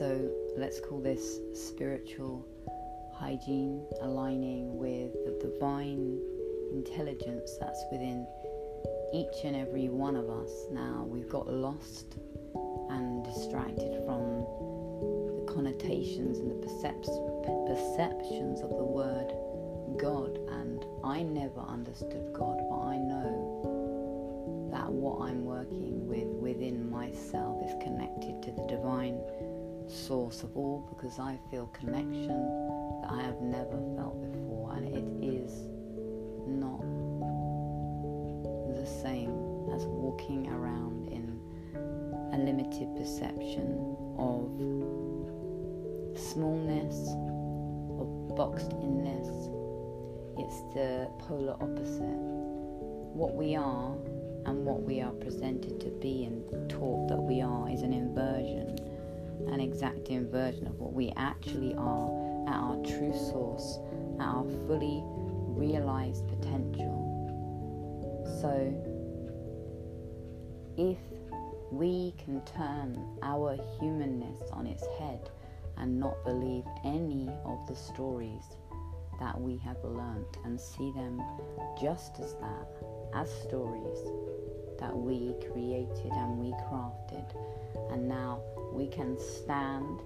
So let's call this spiritual hygiene, aligning with the divine intelligence that's within each and every one of us. Now we've got lost and distracted from the connotations and the perceptions of the word God, and I never understood God, but I know that what I'm working with within myself source of all because I feel connection that I have never felt before, and it is not the same as walking around in a limited perception of smallness, or boxed inness. It's the polar opposite. What we are and what we are presented to be exact inversion of what we actually are at our true source, at our fully realized potential. So, if we can turn our humanness on its head and not believe any of the stories that we have learnt and see them just as that, as stories that we created and we crafted, and now we can stand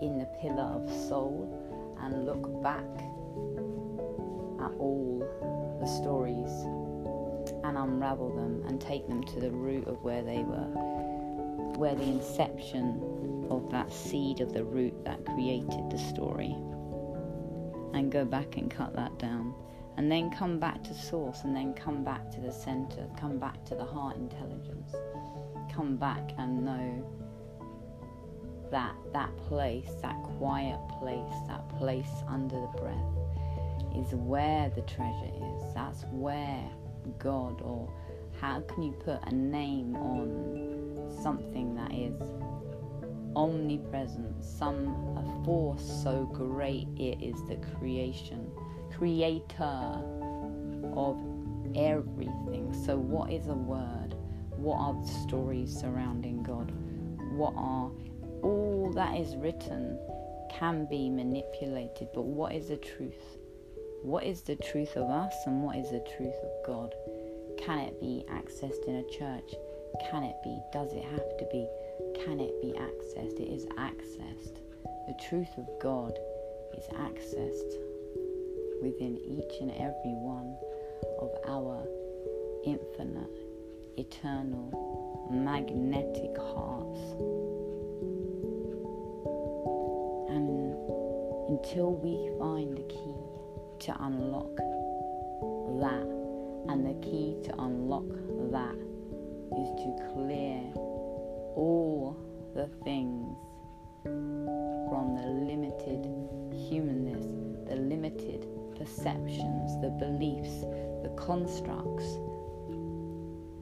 in the pillar of soul and look back at all the stories and unravel them and take them to the root of where they were, where the inception of that seed of the root that created the story, and go back and cut that down. And then come back to source, and then come back to the center, come back to the heart intelligence, come back and know that that place, that quiet place, that place under the breath is where the treasure is. That's where God or how can you put a name on something that is omnipresent, some a force so great it is the creation, creator of everything. So what is a word? What are the stories surrounding God? What are all that is written can be manipulated, but what is the truth? What is the truth of us and what is the truth of God? Can it be accessed in a church? Can it be? Does it have to be? Can it be accessed? It is accessed. The truth of God is accessed within each and every one of our infinite, eternal, magnetic hearts. Until we find the key to unlock that. And the key to unlock that is to clear all the things from the limited humanness, the limited perceptions, the beliefs, the constructs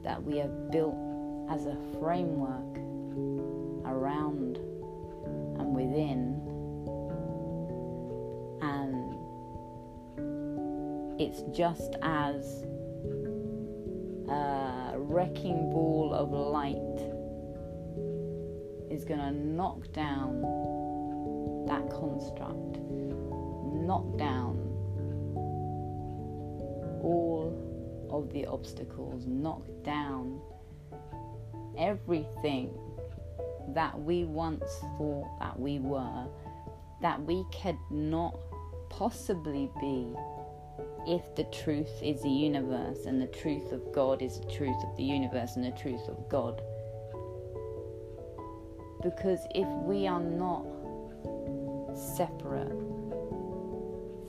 that we have built as a framework around just as a wrecking ball of light is going to knock down that construct, knock down all of the obstacles, knock down everything that we once thought that we were, that we could not possibly be if the truth is the universe and the truth of God is the truth of the universe and the truth of God. Because if we are not separate,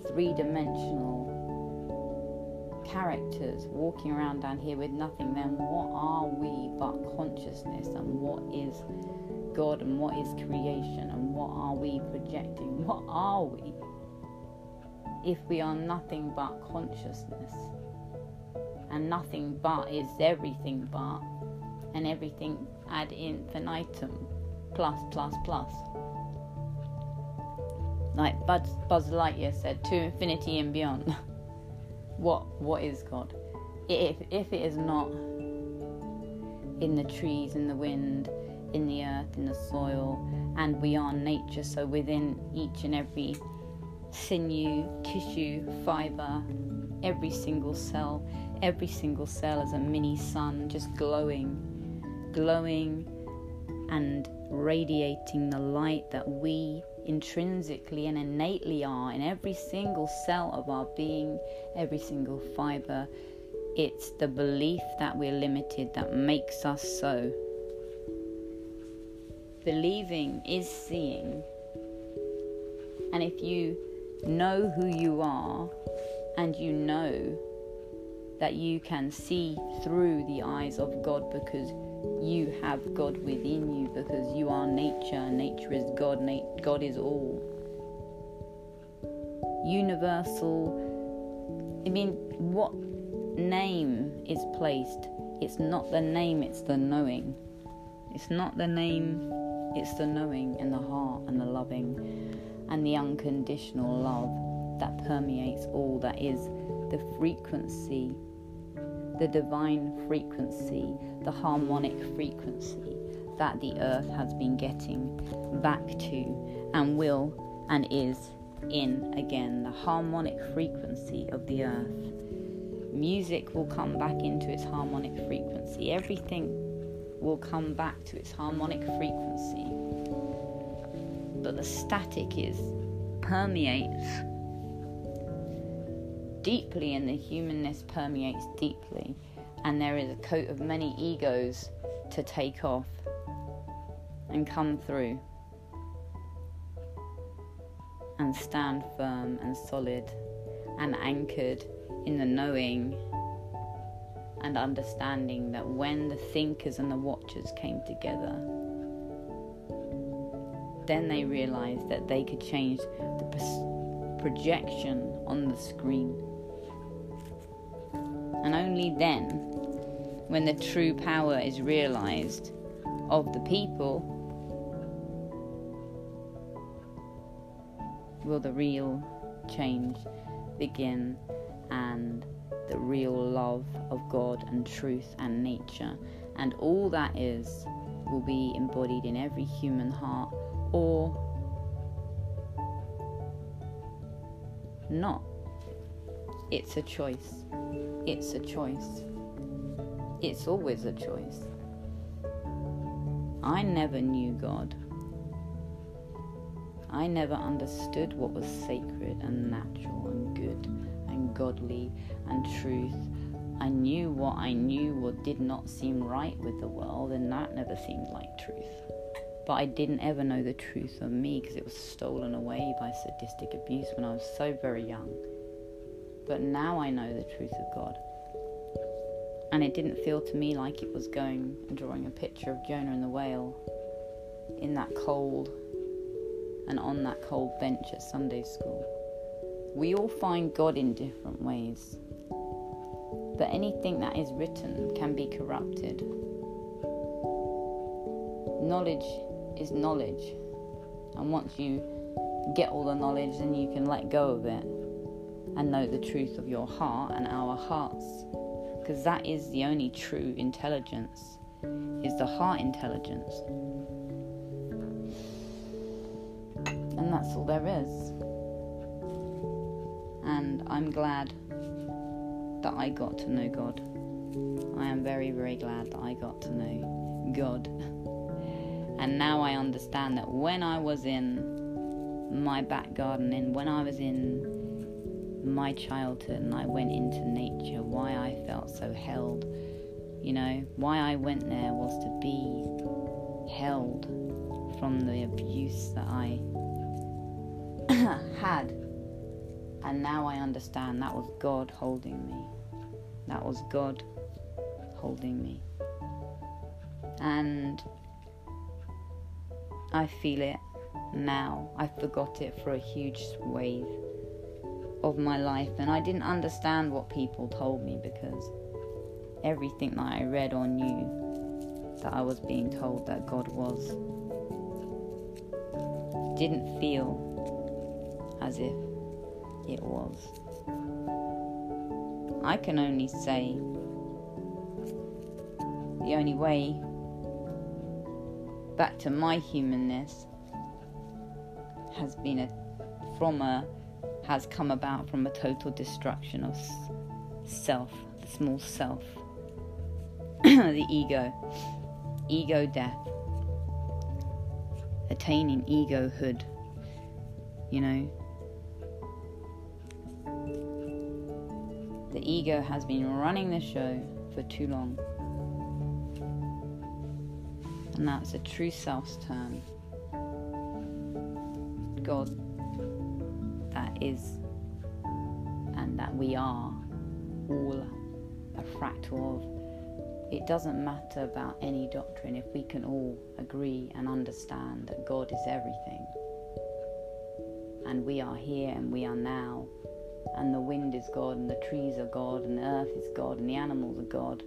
three dimensional characters walking around down here with nothing, then what are we but consciousness and what is God and what is creation and what are we projecting? What are we? If we are nothing but consciousness. And nothing but is everything but, and everything ad infinitum, plus, plus, plus. Like Buzz, Buzz Lightyear said, to infinity and beyond. what what is God? If if it is not in the trees, in the wind, in the earth, in the soil, and we are nature. So within each and every sinew, tissue, fiber, every single cell, every single cell is a mini sun just glowing, glowing and radiating the light that we intrinsically and innately are in every single cell of our being, every single fiber. It's the belief that we're limited that makes us so. Believing is seeing. And if you know who you are and you know that you can see through the eyes of God because you have God within you because you are nature. Nature is God. God is all. Universal. I mean, what name is placed? It's not the name, it's the knowing. It's not the name, it's the knowing and the heart and the loving and the unconditional love that permeates all that is the frequency the divine frequency, the harmonic frequency that the earth has been getting back to and will and is in again, the harmonic frequency of the earth. Music will come back into its harmonic frequency. Everything will come back to its harmonic frequency. But the static is permeates deeply and the humanness permeates deeply, and there is a coat of many egos to take off and come through and stand firm and solid and anchored in the knowing and understanding that when the thinkers and the watchers came together, then they realized that they could change the projection on the screen. And only then, when the true power is realized of the people, will the real change begin and the real love of God and truth and nature and all that is will be embodied in every human heart or not. It's a choice. It's a choice. It's always a choice. I never knew God. I never understood what was sacred and natural and good and godly and truth. I knew what I knew what did not seem right with the world, and that never seemed like truth. But I didn't ever know the truth of me because it was stolen away by sadistic abuse when I was so very young. But now I know the truth of God. And it didn't feel to me like it was going and drawing a picture of Jonah and the whale in that cold and on that cold bench at Sunday school. We all find God in different ways. But anything that is written can be corrupted. Knowledge is knowledge. And once you get all the knowledge, then you can let go of it and know the truth of your heart and our hearts. Because that is the only true intelligence is the heart intelligence. And that's all there is. And i'm glad that i got to know god. I am very very glad that i got to know god and now i understand that when i was in my back garden and when i was in my childhood and I went into nature, why I felt so held. You know, why I went there was to be held from the abuse that I had. And now I understand that was God holding me. That was God holding me. And I feel it now. I forgot it for a huge wave of my life, and I didn't understand what people told me because everything that I read or knew that I was being told that God was didn't feel as if it was. I can only say the only way back to my humanness has been a from a has come about from a total destruction of self, the small self, the ego, ego death, attaining egohood, you know. The ego has been running the show for too long. And that's a true self's turn. God that is and that we are all a fractal of. It doesn't matter about any doctrine if we can all agree and understand that God is everything. And we are here and we are now. And the wind is God, and the trees are God, and the earth is God, and the animals are God.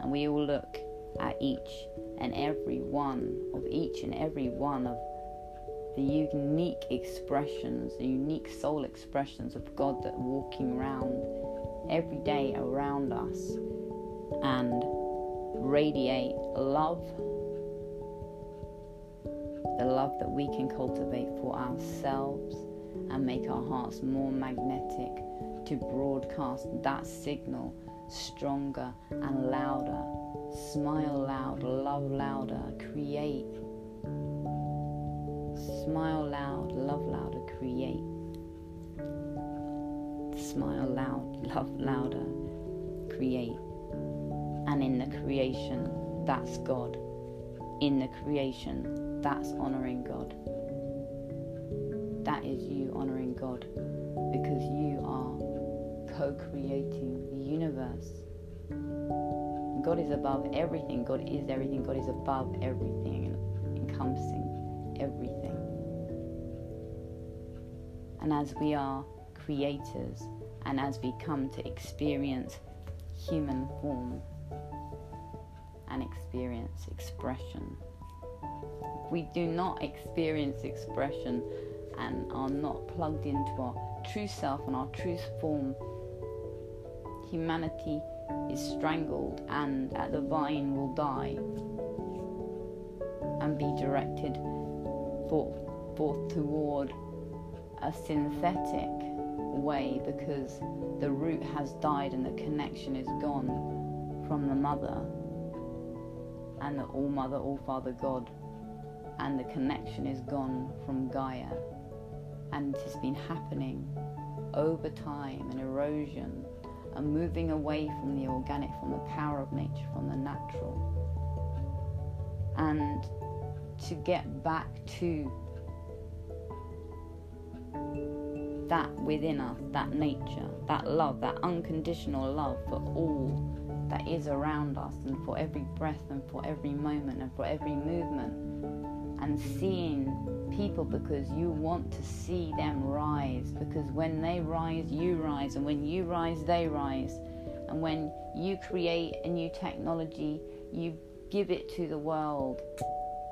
And we all look at each and every one of each and every one of the unique expressions, the unique soul expressions of God that are walking around every day around us and radiate love, the love that we can cultivate for ourselves and make our hearts more magnetic to broadcast that signal stronger and louder. Smile loud, love louder, create. Smile loud, love louder, create. Smile loud, love louder, create. And in the creation, that's God. In the creation, that's honoring God. That is you honoring God because you are co creating the universe. God is above everything. God is everything. God is above everything, encompassing everything. And as we are creators and as we come to experience human form and experience expression, we do not experience expression and are not plugged into our true self and our true form, humanity is strangled and at the vine will die and be directed forth, forth toward a synthetic way because the root has died and the connection is gone from the mother and the all mother, all father God, and the connection is gone from Gaia. And it has been happening over time an erosion a moving away from the organic from the power of nature from the natural. And to get back to that within us that nature that love that unconditional love for all that is around us and for every breath and for every moment and for every movement. And seeing people because you want to see them rise. Because when they rise, you rise, and when you rise, they rise. And when you create a new technology, you give it to the world.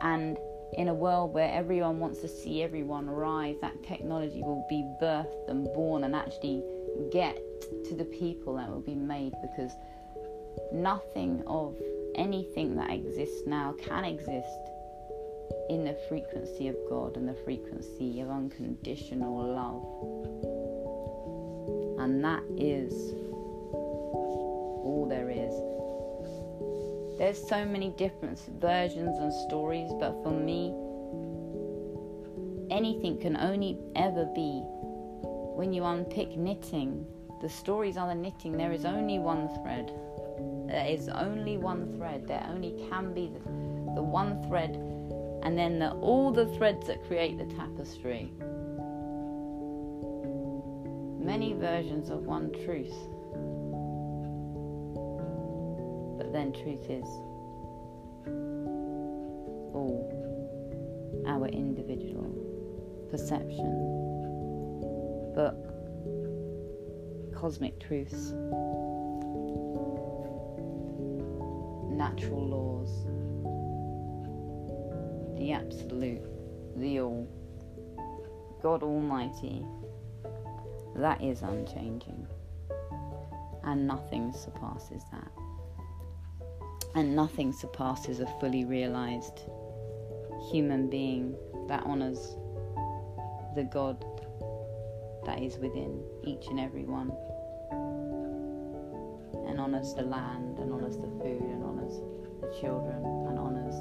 And in a world where everyone wants to see everyone rise, that technology will be birthed and born and actually get to the people that will be made because nothing of anything that exists now can exist in the frequency of God and the frequency of unconditional love. And that is all there is. There's so many different versions and stories, but for me, anything can only ever be when you unpick knitting. The stories are the knitting. There is only one thread. There is only one thread. There only can be the, the one thread and then the, all the threads that create the tapestry. Many versions of one truth. But then truth is all our individual perception. But cosmic truths, natural laws the absolute, the all, God Almighty, that is unchanging. And nothing surpasses that. And nothing surpasses a fully realized human being that honors the God that is within each and every one and honors the land and honors the food and honors the children and honors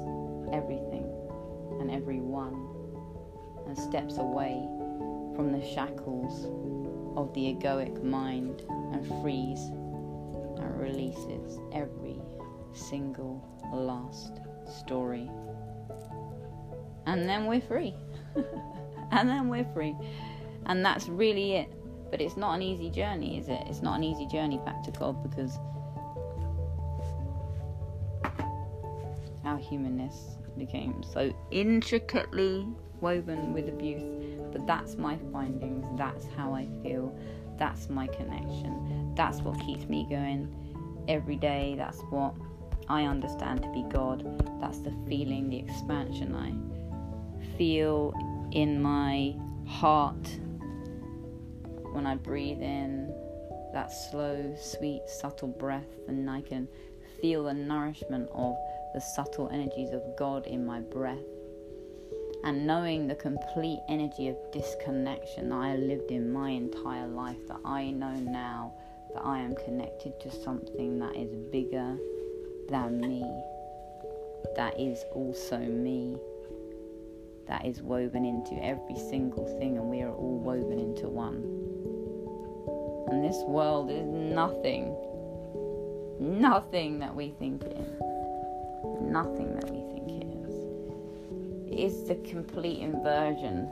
everything and everyone and steps away from the shackles of the egoic mind and frees and releases every single last story. And then we're free. and then we're free. And that's really it. But it's not an easy journey, is it? It's not an easy journey back to God because our humanness became so intricately woven with abuse. But that's my findings, that's how I feel, that's my connection, that's what keeps me going every day, that's what I understand to be God, that's the feeling, the expansion I feel in my heart when I breathe in. That slow, sweet, subtle breath, and I can feel the nourishment of the subtle energies of God in my breath. And knowing the complete energy of disconnection that I lived in my entire life, that I know now that I am connected to something that is bigger than me, that is also me, that is woven into every single thing, and we are all woven into one. And this world is nothing, nothing that we think it is. Nothing that we think it is. It is the complete inversion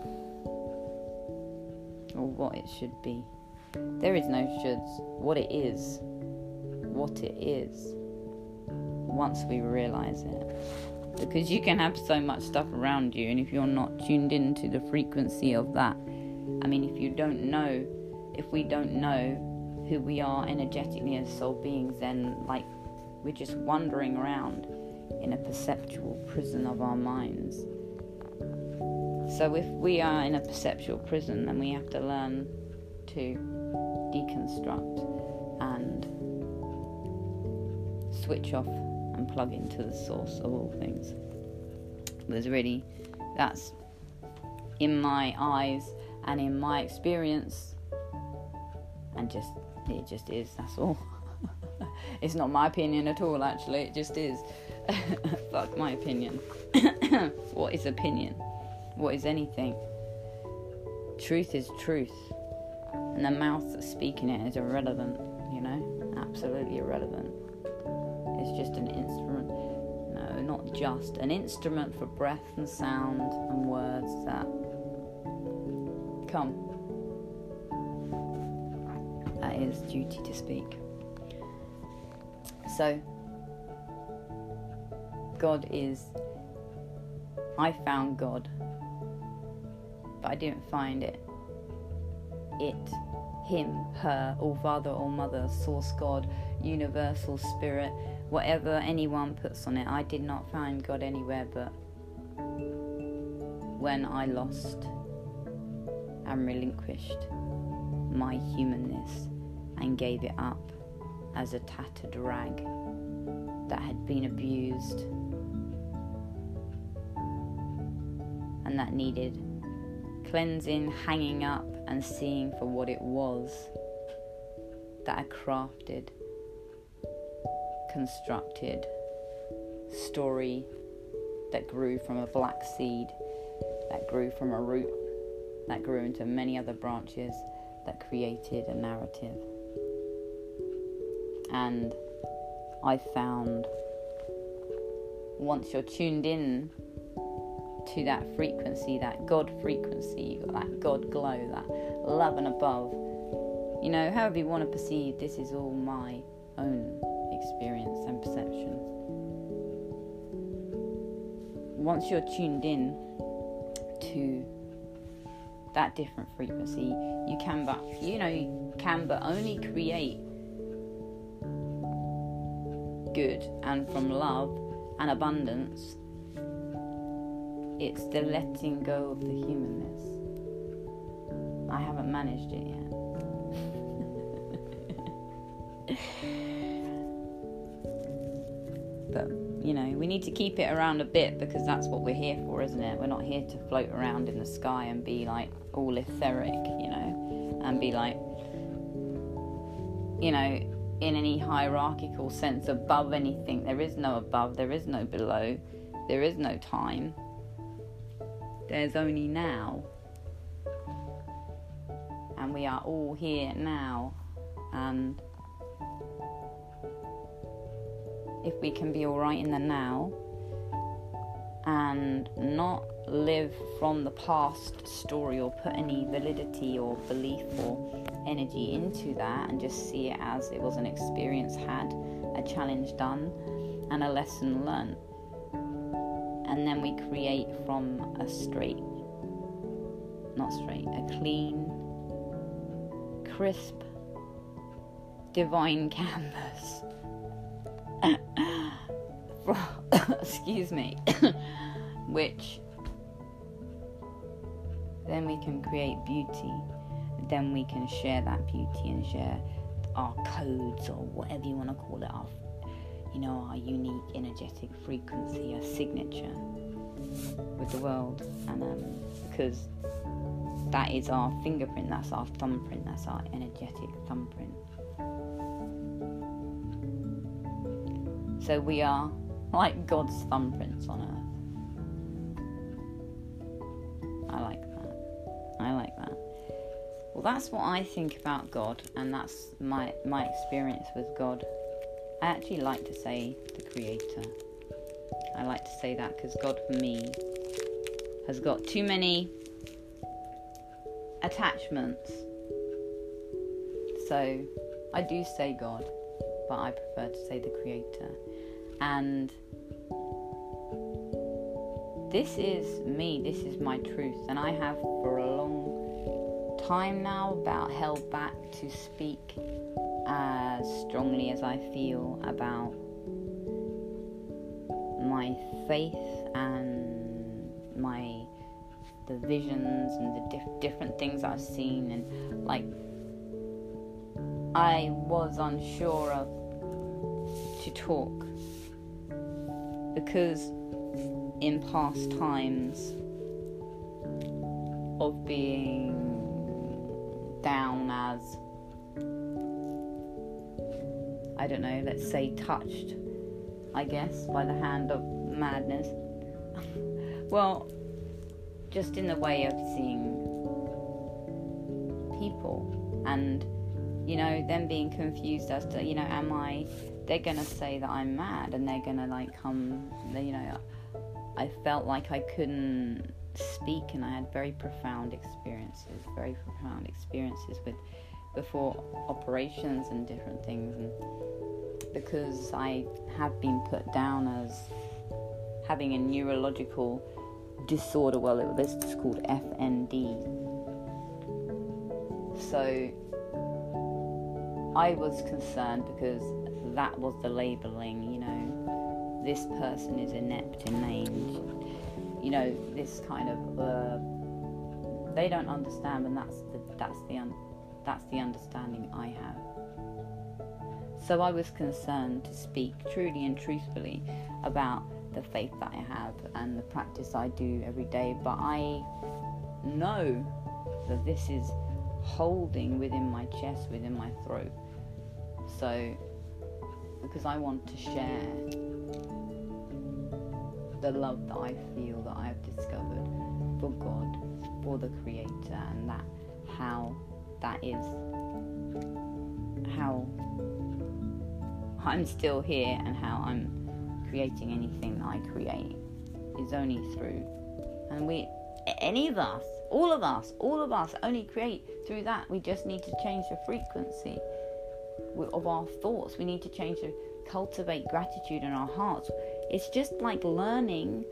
of what it should be. There is no shoulds. What it is, what it is, once we realize it. Because you can have so much stuff around you, and if you're not tuned into the frequency of that, I mean, if you don't know if we don't know who we are energetically as soul beings, then like we're just wandering around in a perceptual prison of our minds. So if we are in a perceptual prison, then we have to learn to deconstruct and switch off and plug into the source of all things. There's really, that's in my eyes and in my experience, and just it just is. That's all. it's not my opinion at all. Actually, it just is. Fuck my opinion. what is opinion? What is anything? Truth is truth, and the mouth that's speaking it is irrelevant. You know, absolutely irrelevant. It's just an instrument. No, not just an instrument for breath and sound and words that come that is duty to speak. So, God is. I found God, but I didn't find it. It, Him, Her, or Father or Mother, Source God, Universal Spirit, whatever anyone puts on it. I did not find God anywhere but when I lost and relinquished my humanness and gave it up as a tattered rag that had been abused and that needed cleansing, hanging up, and seeing for what it was that I crafted, constructed story that grew from a black seed, that grew from a root, that grew into many other branches, that created a narrative. And I found once you're tuned in to that frequency, that God frequency, that God glow, that love and above, you know, however you want to perceive, this is all my own experience and perception. Once you're tuned in to that different frequency, you can but you know you can but only create good and from love and abundance, it's the letting go of the humanness. I haven't managed it yet. but you know, we need to keep it around a bit because that's what we're here for, isn't it? We're not here to float around in the sky and be like all etheric, you know, and be like, you know, in any hierarchical sense above anything. There is no above, there is no below, there is no time. There's only now. And we are all here now. And if we can be alright in the now and not live from the past story or put any validity or belief or energy into that and just see it as it was an experience had, a challenge done, and a lesson learned. And then we create from a straight, not straight, a clean, crisp, divine canvas excuse me, which then we can create beauty. Then we can share that beauty and share our codes or whatever you want to call it, our, know, our unique energetic frequency, our signature with the world. And um, because that is our fingerprint, that's our thumbprint, that's our energetic thumbprint. So we are like God's thumbprints on earth. I like that. I like that. Well, that's what I think about God, and that's my my experience with God. I actually like to say the Creator. I like to say that because God, for me, has got too many attachments. So I do say God, but I prefer to say the Creator and this is me, this is my truth, and I have for a long time now about held back to speak as strongly as I feel about my faith and my the visions and the diff- different things I've seen and like I was unsure of to talk because in past times of being down as I don't know, let's say touched, I guess, by the hand of madness. well, just in the way of seeing people and you know, them being confused as to, you know, am I they're gonna say that I'm mad and they're gonna like come you know I felt like I couldn't speak and I had very profound experiences very profound experiences with before operations and different things and because I have been put down as having a neurological disorder well this is called FND so I was concerned because that was the labeling, you know, this person is inept in names, you know, this kind of, uh, they don't understand, and that's the, that's the, un, that's the understanding I have. So I was concerned to speak truly and truthfully about the faith that I have and the practice I do every day, but I know that this is holding within my chest, within my throat. So because I want to share the love that I feel that I have discovered for God, for the Creator, and that how that is how I'm still here and how I'm creating anything that I create is only through. And we, any of us, all of us, all of us only create through that. We just need to change the frequency of our thoughts. We need to change to cultivate gratitude in our hearts. It's just like learning.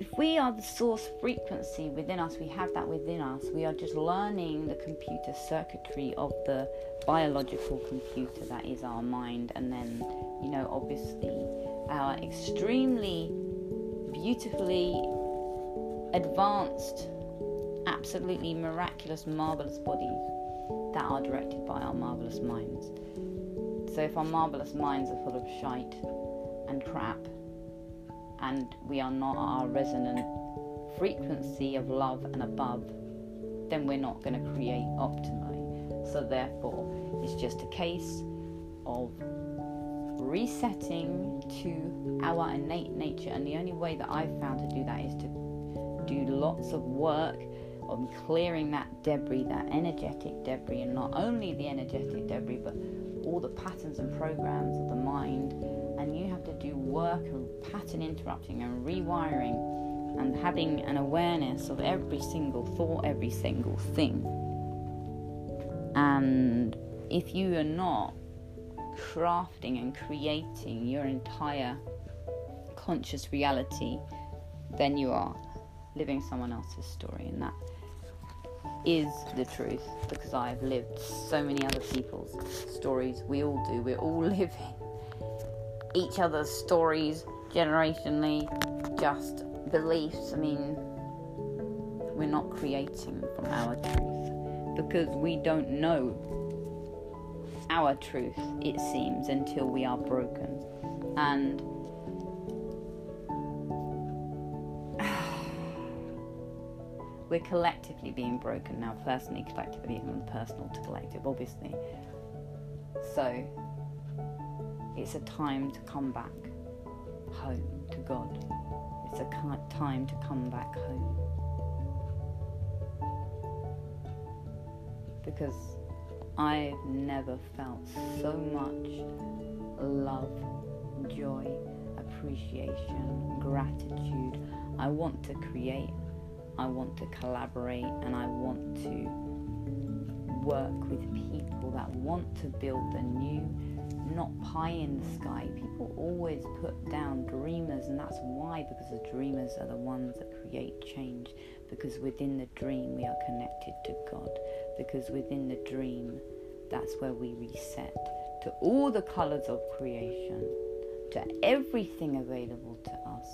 If we are the source frequency within us, we have that within us. We are just learning the computer circuitry of the biological computer that is our mind, and then, you know, obviously, our extremely beautifully advanced, absolutely miraculous, marvelous bodies that are directed by our marvelous minds. So if our marvelous minds are full of shite, and crap, and we are not at our resonant frequency of love and above, then we're not going to create optimally. So, therefore, it's just a case of resetting to our innate nature. And the only way that I've found to do that is to do lots of work on clearing that debris, that energetic debris, and not only the energetic debris, but all the patterns and programs of the mind. And you have to do work and pattern interrupting and rewiring and having an awareness of every single thought, every single thing. And if you are not crafting and creating your entire conscious reality, then you are living someone else's story. And that is the truth because I've lived so many other people's stories. We all do. We're all living each other's stories generationally, just beliefs. I mean, we're not creating from our truth because we don't know our truth, it seems, until we are broken. And we're collectively being broken now, personally, collectively, from personal to collective, obviously. So it's a time to come back home to God. It's a time to come back home. Because I've never felt so much love, joy, appreciation, gratitude. I want to create I want to collaborate and I want to work with people that want to build the new, not pie in the sky. People always put down dreamers, and that's why, because the dreamers are the ones that create change. Because within the dream, we are connected to God. Because within the dream, that's where we reset to all the colors of creation, to everything available to us,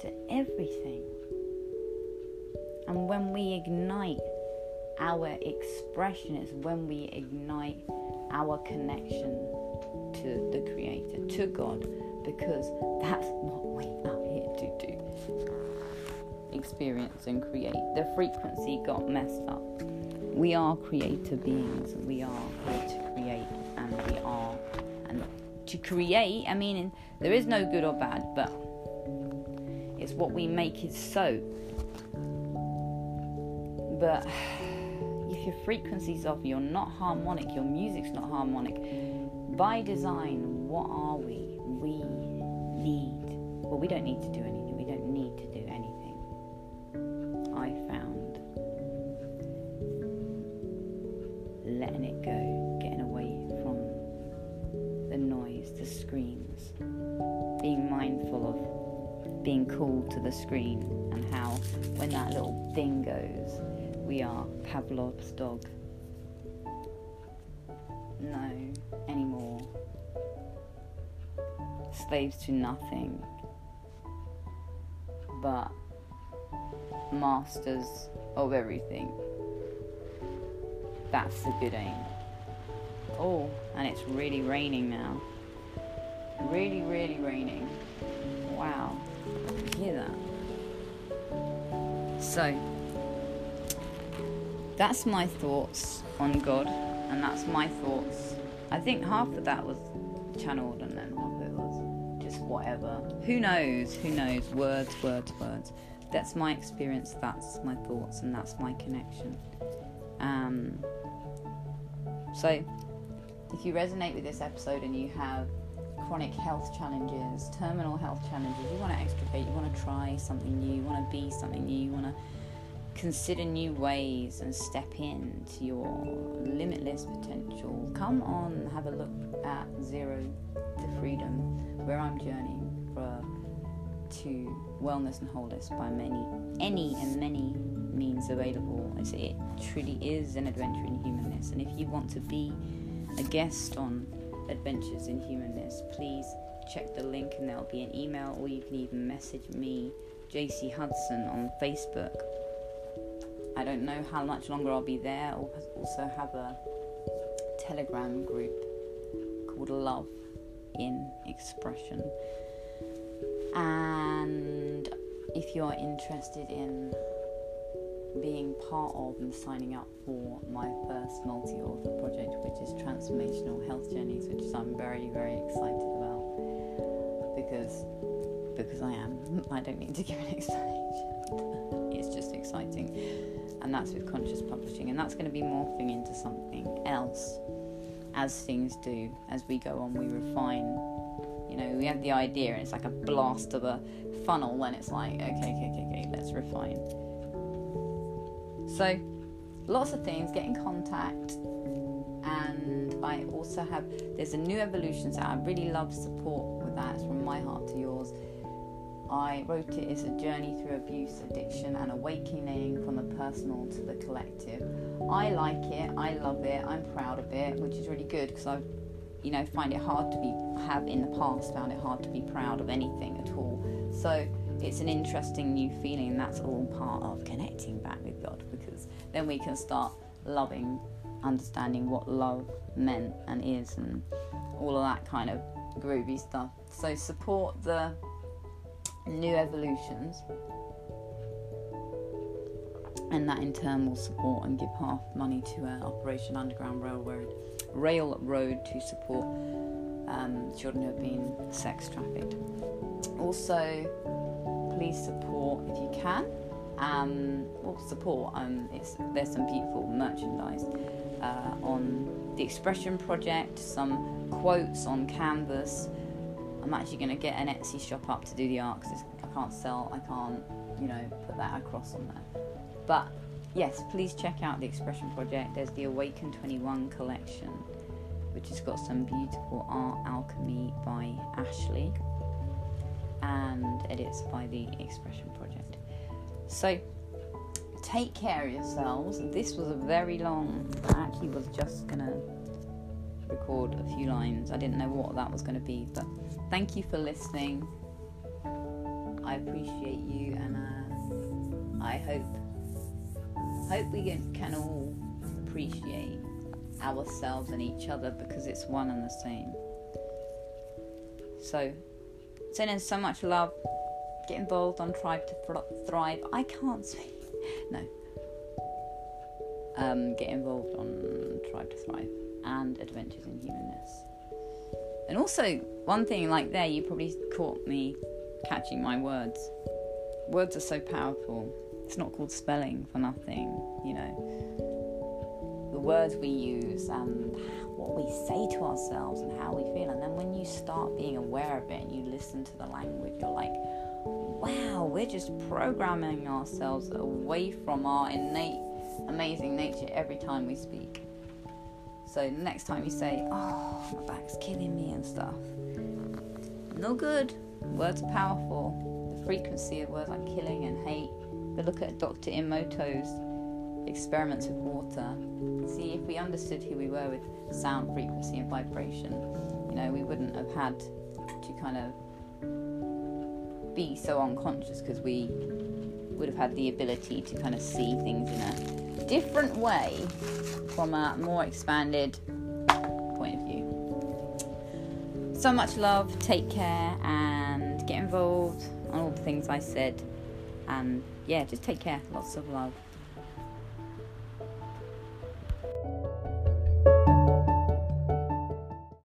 to everything. And when we ignite our expression, it's when we ignite our connection to the Creator, to God, because that's what we are here to do. Experience and create. The frequency got messed up. We are creator beings. We are here to create, and we are. And to create, I mean, there is no good or bad, but it's what we make it so but your frequencies off, you're not harmonic, your music's not harmonic, by design, what are we? We need, well, we don't need to do anything, we don't need to do anything. I found letting it go, getting away from the noise, the screams, being mindful of being called to the screen and how when that little thing goes, we are Pavlov's dog. No, anymore. Slaves to nothing, but masters of everything. That's the good aim. Oh, and it's really raining now. Really, really raining. Wow. Hear that? So, that's my thoughts on God, and that's my thoughts. I think half of that was channeled, and then half of it was just whatever. Who knows? Who knows? Words, words, words. That's my experience. That's my thoughts, and that's my connection. Um, so, if you resonate with this episode and you have chronic health challenges, terminal health challenges, you want to extricate, you want to try something new, you want to be something new, you want to consider new ways and step into your limitless potential, come on, have a look at Zero to Freedom, where I'm journeying for, to wellness and wholeness by many, any and many means available. It's, it truly is an adventure in humanness. And if you want to be a guest on Adventures in Humanness, please check the link and there'll be an email, or you can even message me, JC Hudson, on Facebook I don't know how much longer I'll be there. I'll also have a Telegram group called Love in expression. And if you're interested in being part of and signing up for my first multi author project, which is Transformational Health Journeys, which I'm very, very excited about because because I am. I don't need to give an explanation. it's just exciting. And that's with Conscious Publishing. And that's going to be morphing into something else as things do. As we go on, we refine. You know, we have the idea and it's like a blast of a funnel, and it's like, okay, okay, okay, okay, let's refine so, lots of things. Get in contact, and I also have there's a new evolution, that I really love support with that. It's from my heart to yours. I wrote it as a journey through abuse, addiction, and awakening from the personal to the collective. I like it. I love it. I'm proud of it, which is really good because I, you know, find it hard to be have in the past found it hard to be proud of anything at all. So it's an interesting new feeling. That's all part of connecting back with God because then we can start loving, understanding what love meant and is, and all of that kind of groovy stuff. So support the new evolutions, and that in turn will support and give half money to uh, Operation Underground Railroad, Railroad to support um, children who have been sex trafficked. Also, please support if you can. Um, well, support. Um, there's some beautiful merchandise uh, on the Expression Project. Some quotes on canvas. I'm actually going to get an Etsy shop up to do the art because I can't sell. I can't, you know, put that across on there. But yes, please check out the Expression Project. There's the Awaken 21 collection, which has got some beautiful art alchemy by Ashley and edits by the Expression Project. So, take care of yourselves. This was a very long, I actually was just gonna record a few lines. I didn't know what that was going to be, but thank you for listening. I appreciate you, and uh, I hope hope we can, all appreciate ourselves and each other because it's one and the same. So send Sending so much love. Get involved on Tribe to Thrive. I can't speak. No. Um, get involved on Tribe to Thrive and Adventures in Humanness. And also, one thing like there, you probably caught me catching my words. Words are so powerful. It's not called spelling for nothing, you know. The words we use and what we say to ourselves and how we feel. And then when you start being aware of it and you listen to the language, you're like, wow, we're just programming ourselves away from our innate, amazing nature every time we speak. So next time you say, oh, my back's killing me and stuff, no good. Words are powerful. The frequency of words like killing and hate. But look at Dr. Emoto's experiments with water. See, if we understood who we were with sound frequency and vibration, you know, we wouldn't have had to kind of be so unconscious because we would have had the ability to kind of see things in a different way from a more expanded point of view. So much love, take care, and get involved on all the things I said. And yeah, just take care. Lots of love.